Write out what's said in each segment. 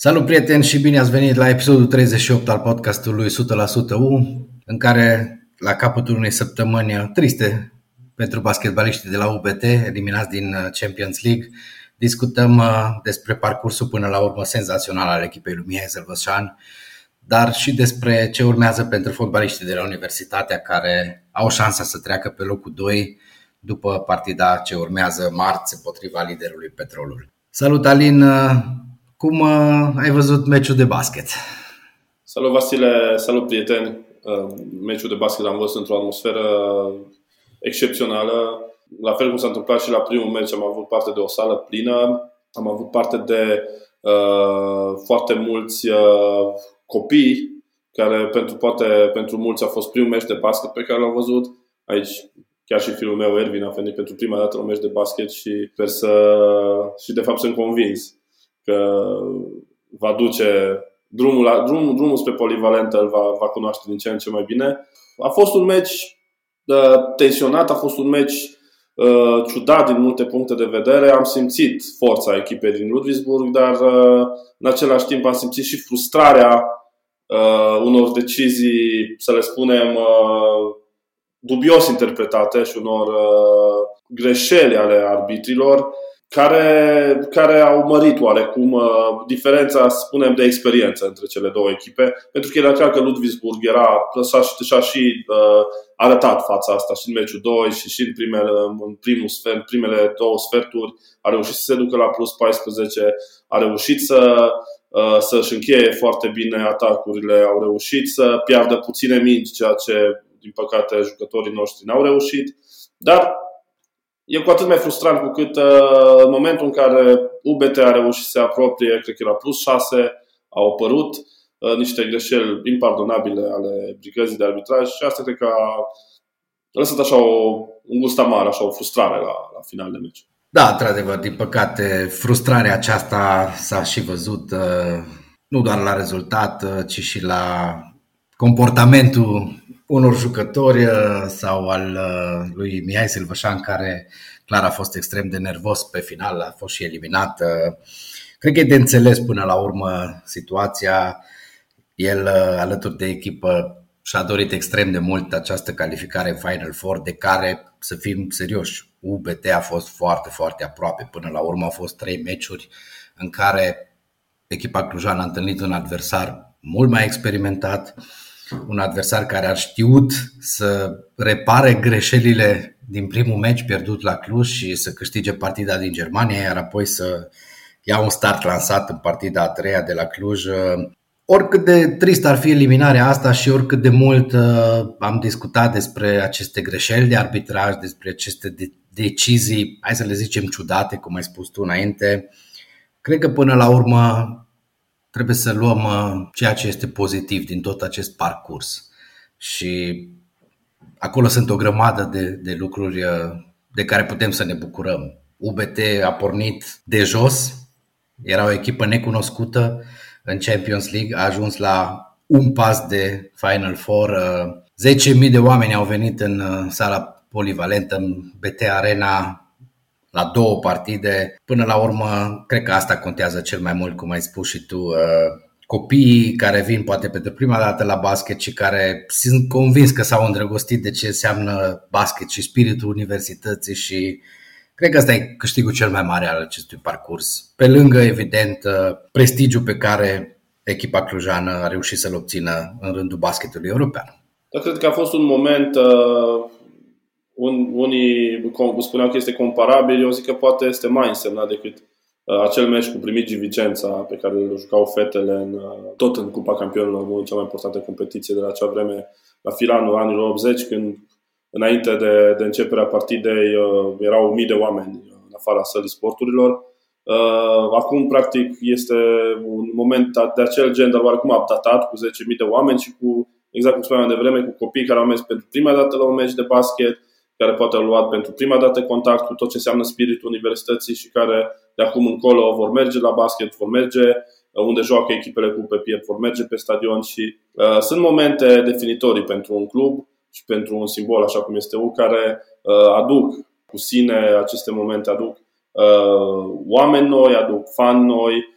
Salut prieteni și bine ați venit la episodul 38 al podcastului 100% U, în care la capătul unei săptămâni triste pentru basketbaliștii de la UBT, eliminați din uh, Champions League, discutăm uh, despre parcursul până la urmă senzațional al echipei lui Mihai Zălvășan, dar și despre ce urmează pentru fotbaliștii de la Universitatea care au șansa să treacă pe locul 2 după partida ce urmează marți împotriva liderului Petrolul. Salut Alin, cum uh, ai văzut meciul de basket? Salut Vasile, salut prieteni! Uh, meciul de basket l-am văzut într-o atmosferă excepțională. La fel cum s-a întâmplat și la primul meci, am avut parte de o sală plină, am avut parte de uh, foarte mulți uh, copii, care pentru, poate pentru mulți a fost primul meci de basket pe care l-au văzut. Aici chiar și filmul meu, Ervin, a venit pentru prima dată la un meci de basket și sper să... și de fapt sunt convins că va duce drumul, la, drum, drumul spre polivalentă îl va, va cunoaște din ce în ce mai bine. A fost un meci uh, tensionat, a fost un meci uh, ciudat din multe puncte de vedere. Am simțit forța echipei din Ludwigsburg, dar uh, în același timp am simțit și frustrarea uh, unor decizii, să le spunem, uh, dubios interpretate și unor uh, greșeli ale arbitrilor care, care au mărit oarecum uh, diferența, spunem, de experiență între cele două echipe, pentru că era clar că Ludwigsburg era, și, și-a și uh, arătat fața asta și în meciul 2 și și în, primele, în primul sfert, primele două sferturi, a reușit să se ducă la plus 14, a reușit să uh, să-și încheie foarte bine atacurile, au reușit să piardă puține mingi, ceea ce, din păcate, jucătorii noștri n-au reușit. Dar e cu atât mai frustrant cu cât uh, în momentul în care UBT a reușit să se apropie, cred că era plus 6, au apărut uh, niște greșeli impardonabile ale brigăzii de arbitraj și asta cred că a lăsat așa o, un gust amar, așa o frustrare la, la final de meci. Da, într-adevăr, din păcate, frustrarea aceasta s-a și văzut uh, nu doar la rezultat, uh, ci și la comportamentul unor jucători uh, sau al uh, lui Mihai Silvășan, care clar a fost extrem de nervos pe final, a fost și eliminat. Uh, cred că e de înțeles până la urmă situația. El, alături de echipă, și-a dorit extrem de mult această calificare în Final Four, de care, să fim serioși, UBT a fost foarte, foarte aproape. Până la urmă au fost trei meciuri în care echipa Clujan a întâlnit un adversar mult mai experimentat, un adversar care ar știut să repare greșelile din primul meci pierdut la Cluj și să câștige partida din Germania, iar apoi să ia un start lansat în partida a treia de la Cluj. Oricât de trist ar fi eliminarea asta și oricât de mult uh, am discutat despre aceste greșeli de arbitraj, despre aceste de- decizii, hai să le zicem ciudate, cum ai spus tu înainte, cred că până la urmă trebuie să luăm uh, ceea ce este pozitiv din tot acest parcurs. Și acolo sunt o grămadă de, de lucruri uh, de care putem să ne bucurăm. UBT a pornit de jos, era o echipă necunoscută în Champions League, a ajuns la un pas de Final Four. 10.000 uh, de oameni au venit în sala polivalentă, în BT Arena, la două partide. Până la urmă, cred că asta contează cel mai mult, cum ai spus și tu, uh, copiii care vin poate pentru prima dată la basket și care sunt convins că s-au îndrăgostit de ce înseamnă basket și spiritul universității și cred că asta e câștigul cel mai mare al acestui parcurs. Pe lângă, evident, uh, prestigiul pe care echipa clujană a reușit să-l obțină în rândul basketului european. Da, cred că a fost un moment uh, un, unii spuneau că este comparabil, eu zic că poate este mai însemnat decât uh, acel meci cu Primigi Vicența pe care îl jucau fetele în, uh, tot în Cupa Campionilor, în cea mai importantă competiție de la acea vreme, la filanul anilor 80, când înainte de, de începerea partidei uh, erau mii de oameni în afara sălii sporturilor. Acum, practic, este un moment de acel gen, dar oarecum updatat, cu 10.000 de oameni și cu, exact cum spuneam de vreme, cu copii care au mers pentru prima dată la un meci de basket, care poate au luat pentru prima dată contact cu tot ce înseamnă spiritul universității și care de acum încolo vor merge la basket, vor merge uh, unde joacă echipele cu pe piept, vor merge pe stadion și uh, sunt momente definitorii pentru un club și pentru un simbol așa cum este U care uh, aduc cu sine aceste momente, aduc uh, oameni noi, aduc fani noi,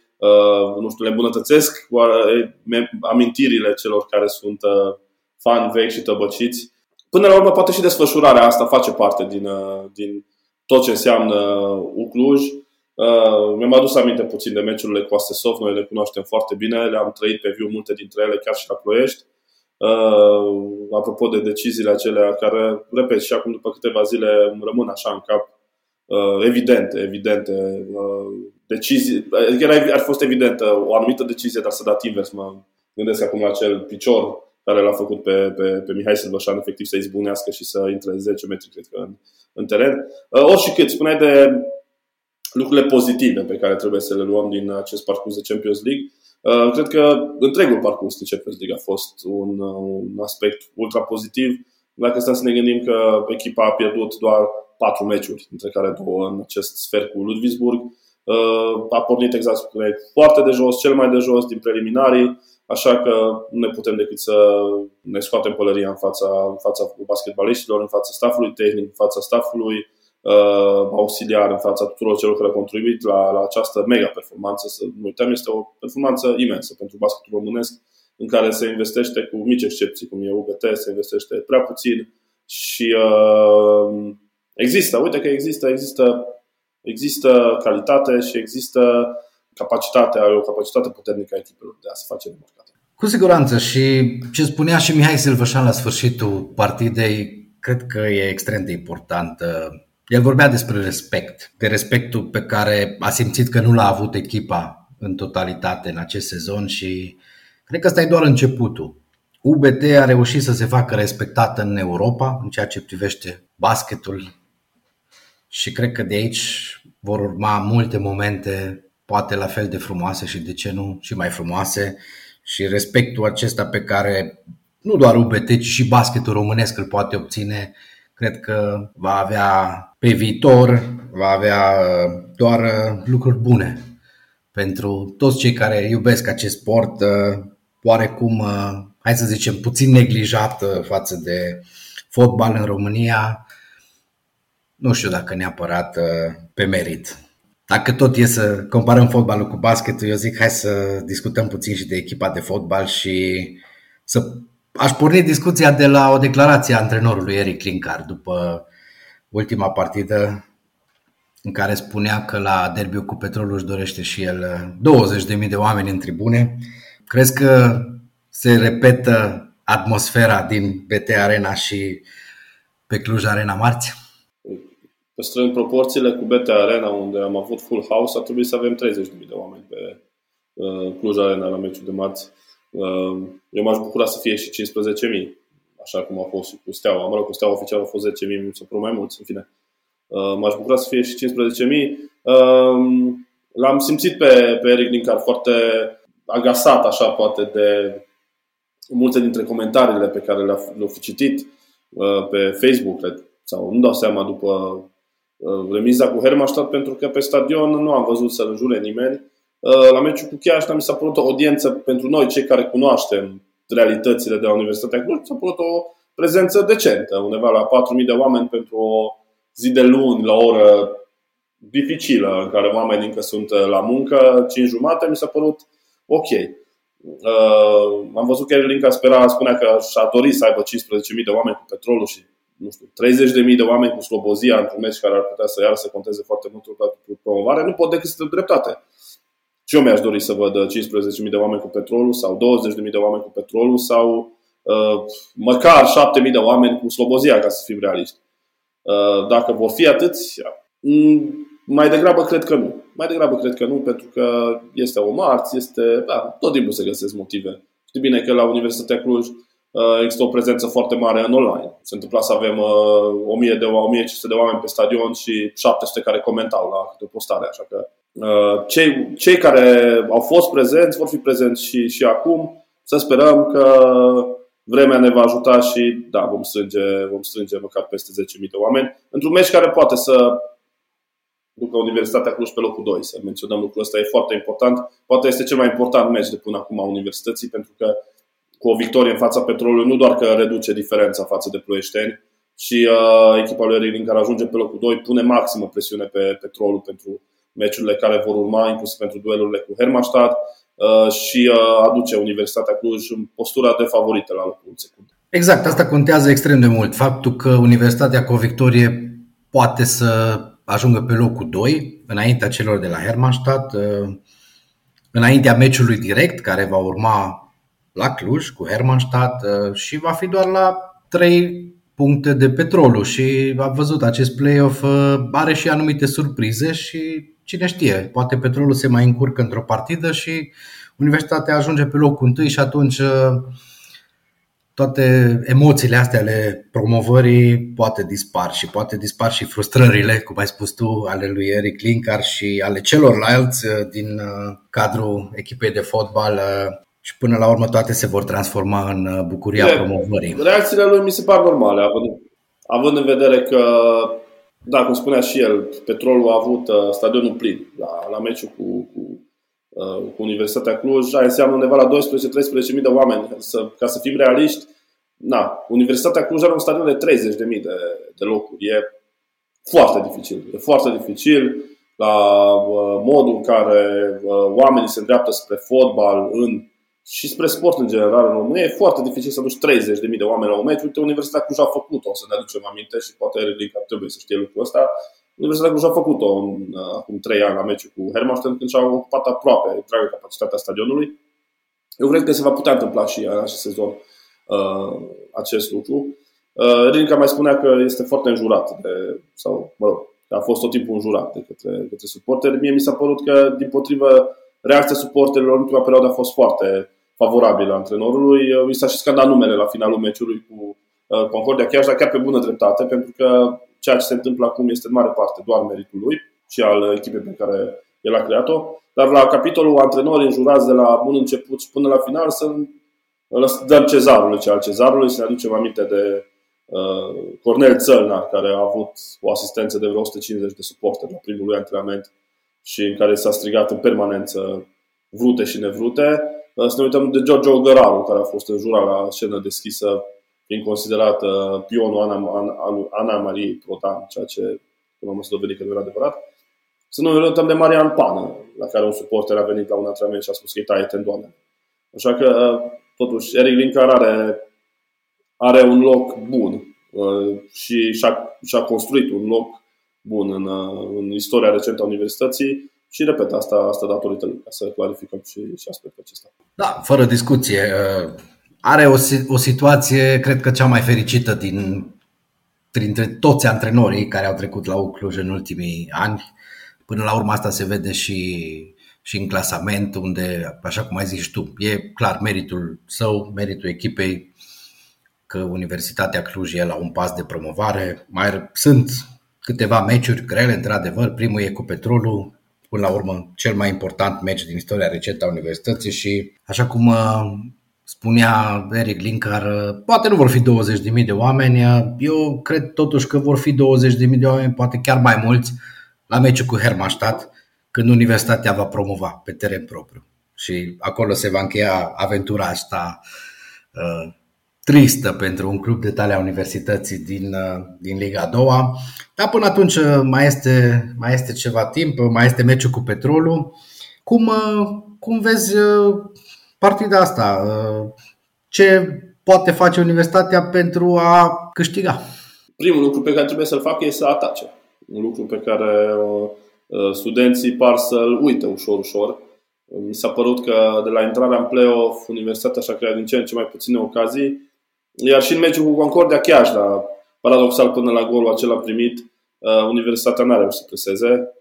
nu știu, le îmbunătățesc amintirile celor care sunt fani vechi și tăbăciți. Până la urmă, poate și desfășurarea asta face parte din, din tot ce înseamnă Ucluj. Uh, mi-am adus aminte puțin de meciurile cu Astesov, noi le cunoaștem foarte bine, le-am trăit pe viu multe dintre ele, chiar și la Ploiești. Uh, apropo de deciziile acelea care, repet, și acum după câteva zile rămân așa în cap, uh, evidente, evidente uh, decizii. Era, ar fi fost evidentă o anumită decizie, dar să dat invers. Mă gândesc acum la acel picior care l-a făcut pe, pe, pe Mihai Silvășan, efectiv să izbunească și să intre 10 metri, cred că, în, în teren. Uh, oricât, spuneai de lucrurile pozitive pe care trebuie să le luăm din acest parcurs de Champions League. Uh, cred că întregul parcurs de Champions League a fost un, un aspect ultra pozitiv. Dacă stăm să ne gândim că echipa a pierdut doar patru meciuri, dintre care două în acest sfert cu Ludwigsburg, uh, a pornit exact foarte de jos, cel mai de jos din preliminarii, așa că nu ne putem decât să ne scoatem pălăria în fața, în fața basketbaliștilor, în fața staffului tehnic, în fața staffului uh, auxiliar în fața tuturor celor care au contribuit la, la această mega performanță. Să nu uităm, este o performanță imensă pentru basketul românesc în care se investește cu mici excepții, cum e UBT, se investește prea puțin și uh, există, uite că există, există, există calitate și există capacitate, are o capacitate puternică a echipelor de a se face remarcate. Cu siguranță și ce spunea și Mihai Silvășan la sfârșitul partidei, cred că e extrem de important el vorbea despre respect, de respectul pe care a simțit că nu l-a avut echipa în totalitate în acest sezon și cred că ăsta e doar începutul. UBT a reușit să se facă respectată în Europa în ceea ce privește basketul și cred că de aici vor urma multe momente poate la fel de frumoase și de ce nu și mai frumoase și respectul acesta pe care nu doar UBT, ci și basketul românesc îl poate obține cred că va avea pe viitor, va avea uh, doar uh, lucruri bune pentru toți cei care iubesc acest sport, uh, oarecum, hai să zicem, puțin neglijat față de fotbal în România, nu știu dacă neapărat pe merit. Dacă tot e să comparăm fotbalul cu basketul, eu zic hai să discutăm puțin și de echipa de fotbal și să Aș porni discuția de la o declarație a antrenorului Eric Linkar după ultima partidă în care spunea că la derbiul cu Petrolul își dorește și el 20.000 de oameni în tribune. Crezi că se repetă atmosfera din BT Arena și pe Cluj Arena marți? Păstrând proporțiile cu BT Arena, unde am avut full house, ar trebui să avem 30.000 de oameni pe uh, Cluj Arena la meciul de marți. Ehm, eu m-aș bucura să fie și 15.000, așa cum a fost cu Steaua. Mă rog, cu Steaua oficial au fost 10.000, mi s-au mai mulți, în fine. Ehm, m-aș bucura să fie și 15.000. Ehm, l-am simțit pe, pe Eric Linkar foarte agasat, așa, poate, de multe dintre comentariile pe care le-a, le fi citit pe Facebook, cred, sau nu dau seama după remiza cu Hermannstadt, pentru că pe stadion nu am văzut să-l înjure nimeni Uh, la meciul cu Chiașna mi s-a părut o audiență pentru noi, cei care cunoaștem realitățile de la Universitatea Cluj, s-a părut o prezență decentă, undeva la 4.000 de oameni pentru o zi de luni, la o oră dificilă, în care oamenii încă sunt uh, la muncă, 5 jumate, mi s-a părut ok. Uh, am văzut că Linca spera, spunea că și-a dorit să aibă 15.000 de oameni cu petrolul și nu știu, 30.000 de oameni cu Slobozia într-un meci care ar putea să iară să conteze foarte mult pentru promovare, nu pot decât să dreptate. Și eu mi-aș dori să văd 15.000 de oameni cu petrolul sau 20.000 de oameni cu petrolul sau uh, măcar 7.000 de oameni cu slobozia, ca să fim realiști. Uh, dacă vor fi atâți, mm, mai degrabă cred că nu. Mai degrabă cred că nu, pentru că este o marți, este, da, tot timpul se găsesc motive. Știi bine că la Universitatea Cluj uh, există o prezență foarte mare în online. Se întâmpla să avem uh, 1000 de, 1500 de oameni pe stadion și 700 care comentau la câte o postare, așa că Uh, cei, cei care au fost prezenți vor fi prezenți și, și acum. Să sperăm că vremea ne va ajuta și da, vom strânge, vom strânge măcar peste 10.000 de oameni. Într-un meci care poate să ducă Universitatea Cluj pe locul 2, să menționăm lucrul ăsta, e foarte important. Poate este cel mai important meci de până acum a Universității, pentru că cu o victorie în fața Petrolului nu doar că reduce diferența față de Ploieșteni, și uh, echipa lui Erin care ajunge pe locul 2 pune maximă presiune pe Petrolul pentru meciurile care vor urma, inclusiv pentru duelurile cu Hermannstadt și aduce Universitatea Cluj în postura de favorită la locul secund. Exact, asta contează extrem de mult. Faptul că Universitatea cu o victorie poate să ajungă pe locul 2, înaintea celor de la Hermannstadt, înaintea meciului direct care va urma la Cluj cu Hermannstadt și va fi doar la 3 puncte de petrolul și a văzut acest play-off are și anumite surprize și cine știe, poate petrolul se mai încurcă într-o partidă și Universitatea ajunge pe locul întâi și atunci toate emoțiile astea ale promovării poate dispar și poate dispar și frustrările, cum ai spus tu, ale lui Eric Linkar și ale celorlalți uh, din uh, cadrul echipei de fotbal uh, și până la urmă toate se vor transforma în bucuria de, promovării. Reacțiile lui mi se par normale, având, având în vedere că, da, cum spunea și el, Petrolul a avut stadionul plin la, la meciul cu, cu Uh, cu Universitatea Cluj, aia înseamnă undeva la 12-13.000 de oameni. Să, ca să fim realiști, na, Universitatea Cluj are un stadion de 30.000 de, de locuri. E foarte dificil. E foarte dificil la uh, modul în care uh, oamenii se îndreaptă spre fotbal în, și spre sport în general în România. E foarte dificil să duci 30.000 de oameni la un meci. Uite, Universitatea Cluj a făcut-o, o să ne aducem aminte și poate Eric ar trebui să știe lucrul ăsta. Universitatea Cluj a făcut-o în, uh, acum trei ani la meciul cu Hermannstadt când și-au ocupat aproape întreaga capacitatea stadionului. Eu cred că se va putea întâmpla și în acest sezon uh, acest lucru. Uh, Rinca mai spunea că este foarte înjurat, de, sau, mă rog, a fost tot timpul înjurat de către, către suporteri. Mie mi s-a părut că, din potrivă, reacția suporterilor în ultima perioadă a fost foarte favorabilă antrenorului. I uh, s-a și scandat numele la finalul meciului cu uh, Concordia chiar, dar chiar pe bună dreptate, pentru că ceea ce se întâmplă acum este în mare parte doar meritul lui și al echipei pe care el a creat-o. Dar la capitolul antrenori înjurați de la bun început și până la final să dăm cezarului ce al cezarului, să ne aducem aminte de uh, Cornel Țălnar, care a avut o asistență de vreo 150 de suporteri la primul lui antrenament și în care s-a strigat în permanență vrute și nevrute. Uh, să ne uităm de Giorgio Găraru, care a fost înjurat la scenă deschisă fiind considerată pionul Ana, Ana, Ana Marie Protan, ceea ce până mă se dovedi că nu era adevărat. Să nu ne uităm de Marian Pană, la care un suporter a venit la un antrenament și a spus că îi taie tendoane. Așa că, totuși, Eric Linkar are, are un loc bun uh, și și-a, și-a construit un loc bun în, uh, în istoria recentă a universității și, repet, asta, asta datorită lui, ca să clarificăm și, și aspectul acesta. Da, fără discuție. Uh, are o, o situație, cred că cea mai fericită din, printre toți antrenorii care au trecut la Ucluj în ultimii ani. Până la urmă asta se vede și, și în clasament, unde, așa cum ai zis tu, e clar meritul său, meritul echipei, că Universitatea Cluj e la un pas de promovare. Mai sunt câteva meciuri grele, într-adevăr. Primul e cu Petrolul, până la urmă cel mai important meci din istoria recentă a universității și așa cum spunea Eric Linkar, poate nu vor fi 20.000 de oameni, eu cred totuși că vor fi 20.000 de oameni, poate chiar mai mulți, la meciul cu Hermannstadt, când Universitatea va promova pe teren propriu. Și acolo se va încheia aventura asta uh, tristă pentru un club de talia universității din, uh, din Liga 2. Dar până atunci uh, mai este, mai este ceva timp, mai este meciul cu Petrolul. Cum, uh, cum vezi uh, partida asta. Uh, ce poate face Universitatea pentru a câștiga? Primul lucru pe care trebuie să-l facă este să atace. Un lucru pe care uh, uh, studenții par să-l uite ușor, ușor. Mi s-a părut că de la intrarea în play-off, Universitatea și-a creat din ce în ce mai puține ocazii. Iar și în meciul cu Concordia chiar, dar paradoxal până la golul acela primit, Universitatea n-a reușit să preseze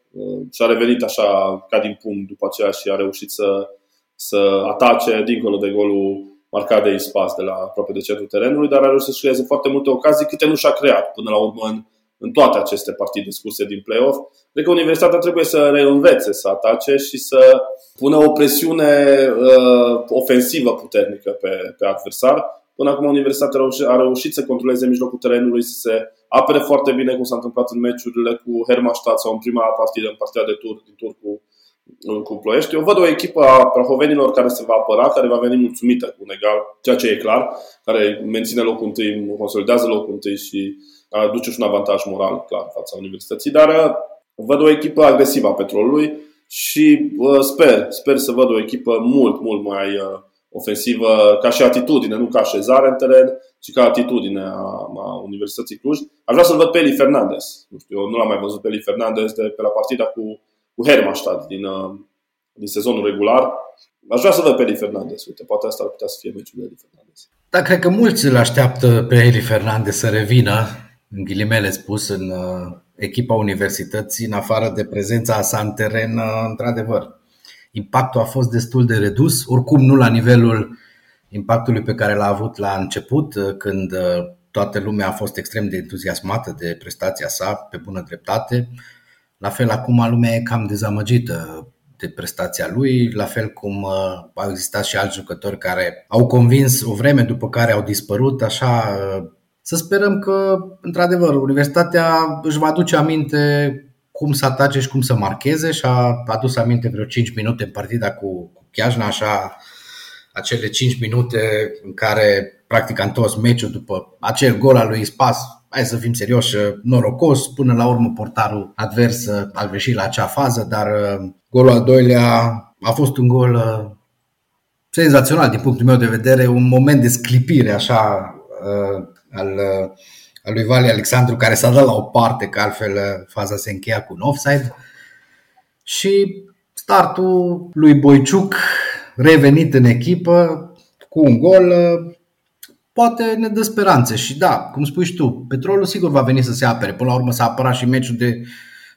și a revenit așa ca din pumn după aceea și a reușit să să atace dincolo de golul marcat de Ispas de la aproape de centrul terenului, dar a reușit să-și creeze foarte multe ocazii, câte nu și-a creat până la urmă în, în toate aceste partide scurse din play-off. Cred că Universitatea trebuie să reînvețe să atace și să pună o presiune uh, ofensivă puternică pe, pe adversar. Până acum Universitatea a reușit, a reușit să controleze mijlocul terenului, să se apere foarte bine, cum s-a întâmplat în meciurile cu Hermannstadt sau în prima partidă, în partida de tur din tur cu cu Ploiești. Eu văd o echipă a prahovenilor care se va apăra, care va veni mulțumită cu un egal, ceea ce e clar, care menține locul întâi, consolidează locul întâi și aduce și un avantaj moral, clar, fața universității. Dar văd o echipă agresivă a Petrolului și uh, sper, sper să văd o echipă mult, mult mai uh, ofensivă ca și atitudine, nu ca așezare în teren, ci ca atitudine a, a Universității Cluj. Aș vrea să-l văd pe Eli Fernandez. Nu știu, eu nu l-am mai văzut pe Eli Fernandez de pe la partida cu, cu Hermannstadt din, uh, din sezonul regular. Aș vrea să văd pe Eli Fernandez. Uite, poate asta ar putea să fie meciul de Eli Fernandez. Da, cred că mulți îl așteaptă pe Eli Fernandez să revină, în ghilimele spus, în uh, echipa universității, în afară de prezența sa în teren, uh, într-adevăr. Impactul a fost destul de redus, oricum nu la nivelul impactului pe care l-a avut la început, uh, când toată lumea a fost extrem de entuziasmată de prestația sa, pe bună dreptate. La fel, acum lumea e cam dezamăgită de prestația lui, la fel cum uh, au existat și alți jucători care au convins o vreme după care au dispărut, așa uh, să sperăm că, într-adevăr, Universitatea își va aduce aminte cum să atace și cum să marcheze și a adus aminte vreo 5 minute în partida cu, cu Chiajna, așa acele 5 minute în care practic a întors meciul după acel gol al lui Spas, hai să fim serioși, norocos, până la urmă portarul advers a greșit la acea fază, dar uh, golul al doilea a fost un gol uh, senzațional din punctul meu de vedere, un moment de sclipire așa uh, al, al lui Vali Alexandru care s-a dat la o parte, că altfel faza se încheia cu un offside și startul lui Boiciuc revenit în echipă cu un gol poate ne dă speranțe și da, cum spui și tu, Petrolul sigur va veni să se apere. Până la urmă s-a apărat și meciul de,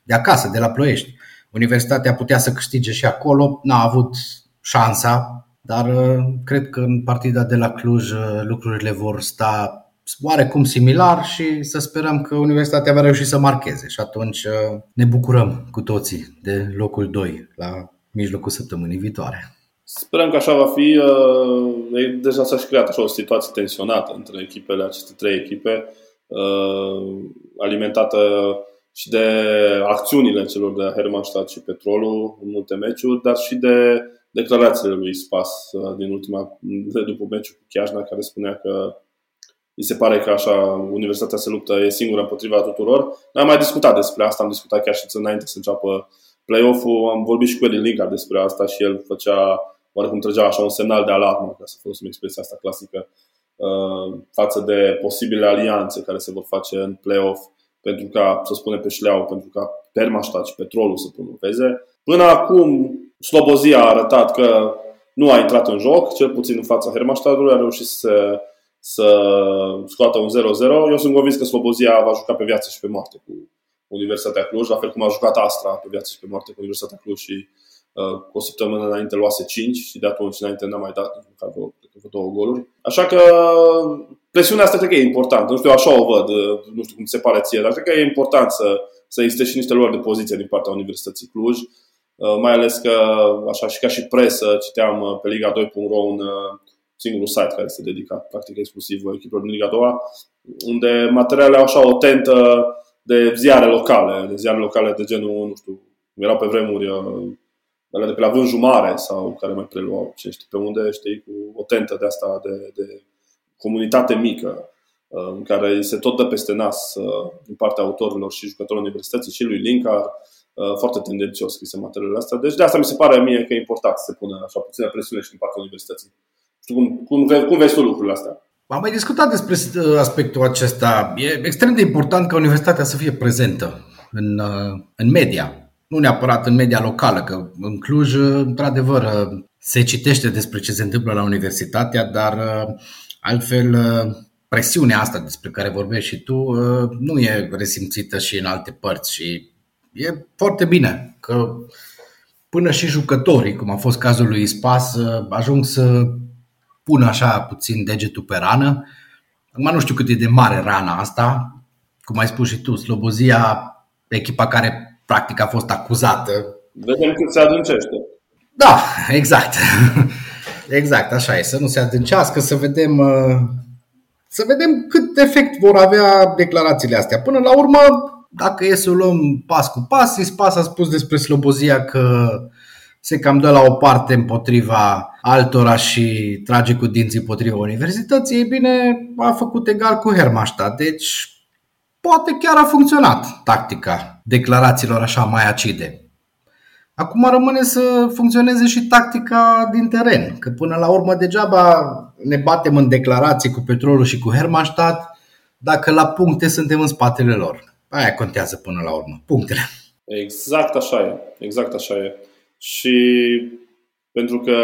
de acasă, de la Ploiești. Universitatea putea să câștige și acolo, n-a avut șansa, dar uh, cred că în partida de la Cluj uh, lucrurile vor sta oarecum similar și să sperăm că Universitatea va reuși să marcheze și atunci uh, ne bucurăm cu toții de locul 2 la mijlocul săptămânii viitoare. Sperăm că așa va fi. Uh, deja s-a și creat așa o situație tensionată între echipele, aceste trei echipe, uh, alimentată și de acțiunile celor de Hermannstadt și Petrolul în multe meciuri, dar și de declarațiile lui Spas uh, din ultima, de după meciul cu Chiajna, care spunea că îi se pare că așa Universitatea se luptă, e singură împotriva tuturor. N-am mai discutat despre asta, am discutat chiar și înainte să înceapă play-off-ul, am vorbit și cu Eli Linkard despre asta și el făcea oarecum trăgea așa un semnal de alarmă, ca să folosim expresia asta clasică, uh, față de posibile alianțe care se vor face în play-off pentru ca, să spunem pe șleau, pentru ca Permaștat și Petrolul să promoveze. Până acum, Slobozia a arătat că nu a intrat în joc, cel puțin în fața Hermannstadtului, a reușit să, să scoată un 0-0. Eu sunt convins că Slobozia va juca pe viață și pe moarte cu Universitatea Cluj, la fel cum a jucat Astra pe viață și pe moarte cu Universitatea Cluj și Uh, cu o săptămână înainte luase 5 și de atunci înainte n-a mai dat nici măcar două, două goluri. Așa că presiunea asta cred că e importantă. Nu știu, așa o văd, uh, nu știu cum se pare ție, dar cred că e important să, să existe și niște luări de poziție din partea Universității Cluj. Uh, mai ales că, așa și ca și presă, citeam pe Liga2.ro un singurul site care este dedicat practic exclusiv echipelor din Liga 2 unde materialele au așa o tentă de ziare locale, de ziare locale de genul, nu știu, erau pe vremuri alea de pe la Vânjul Mare sau care mai preluau, ce știi, pe unde, știi, cu o tentă de asta de, de comunitate mică, uh, în care se tot dă peste nas uh, din partea autorilor și jucătorilor universității și lui Linkar, uh, foarte tendențios scrise materialele astea. Deci de asta mi se pare mie că e important să se pună așa puțină presiune și din partea universității. Știu cum, cum, cum vezi tu lucrurile astea? Am mai discutat despre aspectul acesta. E extrem de important ca universitatea să fie prezentă în, în media, nu neapărat în media locală, că în Cluj, într-adevăr, se citește despre ce se întâmplă la universitatea, dar altfel presiunea asta despre care vorbești și tu nu e resimțită și în alte părți și e foarte bine că până și jucătorii, cum a fost cazul lui Ispas, ajung să pună așa puțin degetul pe rană. Acum nu știu cât e de mare rana asta, cum ai spus și tu, Slobozia, echipa care practic a fost acuzată. Vedem cât se adâncește. Da, exact. Exact, așa e. Să nu se adâncească, să vedem, uh, să vedem cât efect vor avea declarațiile astea. Până la urmă, dacă e să o luăm pas cu pas, Ispas a spus despre Slobozia că se cam dă la o parte împotriva altora și trage cu dinții împotriva universității, e bine, a făcut egal cu Hermannstadt. Deci poate chiar a funcționat tactica declarațiilor așa mai acide. Acum rămâne să funcționeze și tactica din teren, că până la urmă degeaba ne batem în declarații cu petrolul și cu Hermannstadt dacă la puncte suntem în spatele lor. Aia contează până la urmă, punctele. Exact așa e, exact așa e. Și pentru că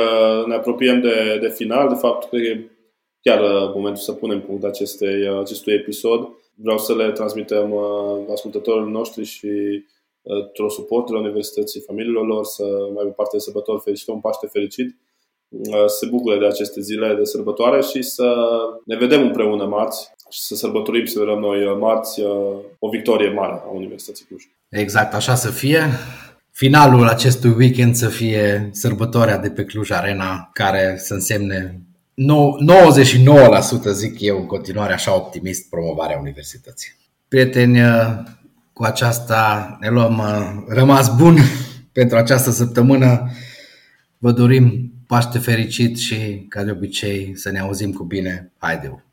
ne apropiem de, de final, de fapt, cred că e chiar uh, momentul să punem punct acestei, uh, acestui episod. Vreau să le transmitem uh, ascultătorilor noștri și tuturor suporturilor universității, familiilor lor, să mai aibă parte de sărbători fericite, un Paște fericit, să se bucure de aceste zile de sărbătoare și să ne vedem împreună marți și să sărbătorim, să vedem noi marți o victorie mare a Universității Cluj. Exact, așa să fie. Finalul acestui weekend să fie sărbătoarea de pe Cluj Arena, care să însemne 99% zic eu în continuare așa optimist promovarea universității. Prieteni, cu aceasta ne luăm rămas bun pentru această săptămână. Vă dorim Paște fericit și, ca de obicei, să ne auzim cu bine. Haideu!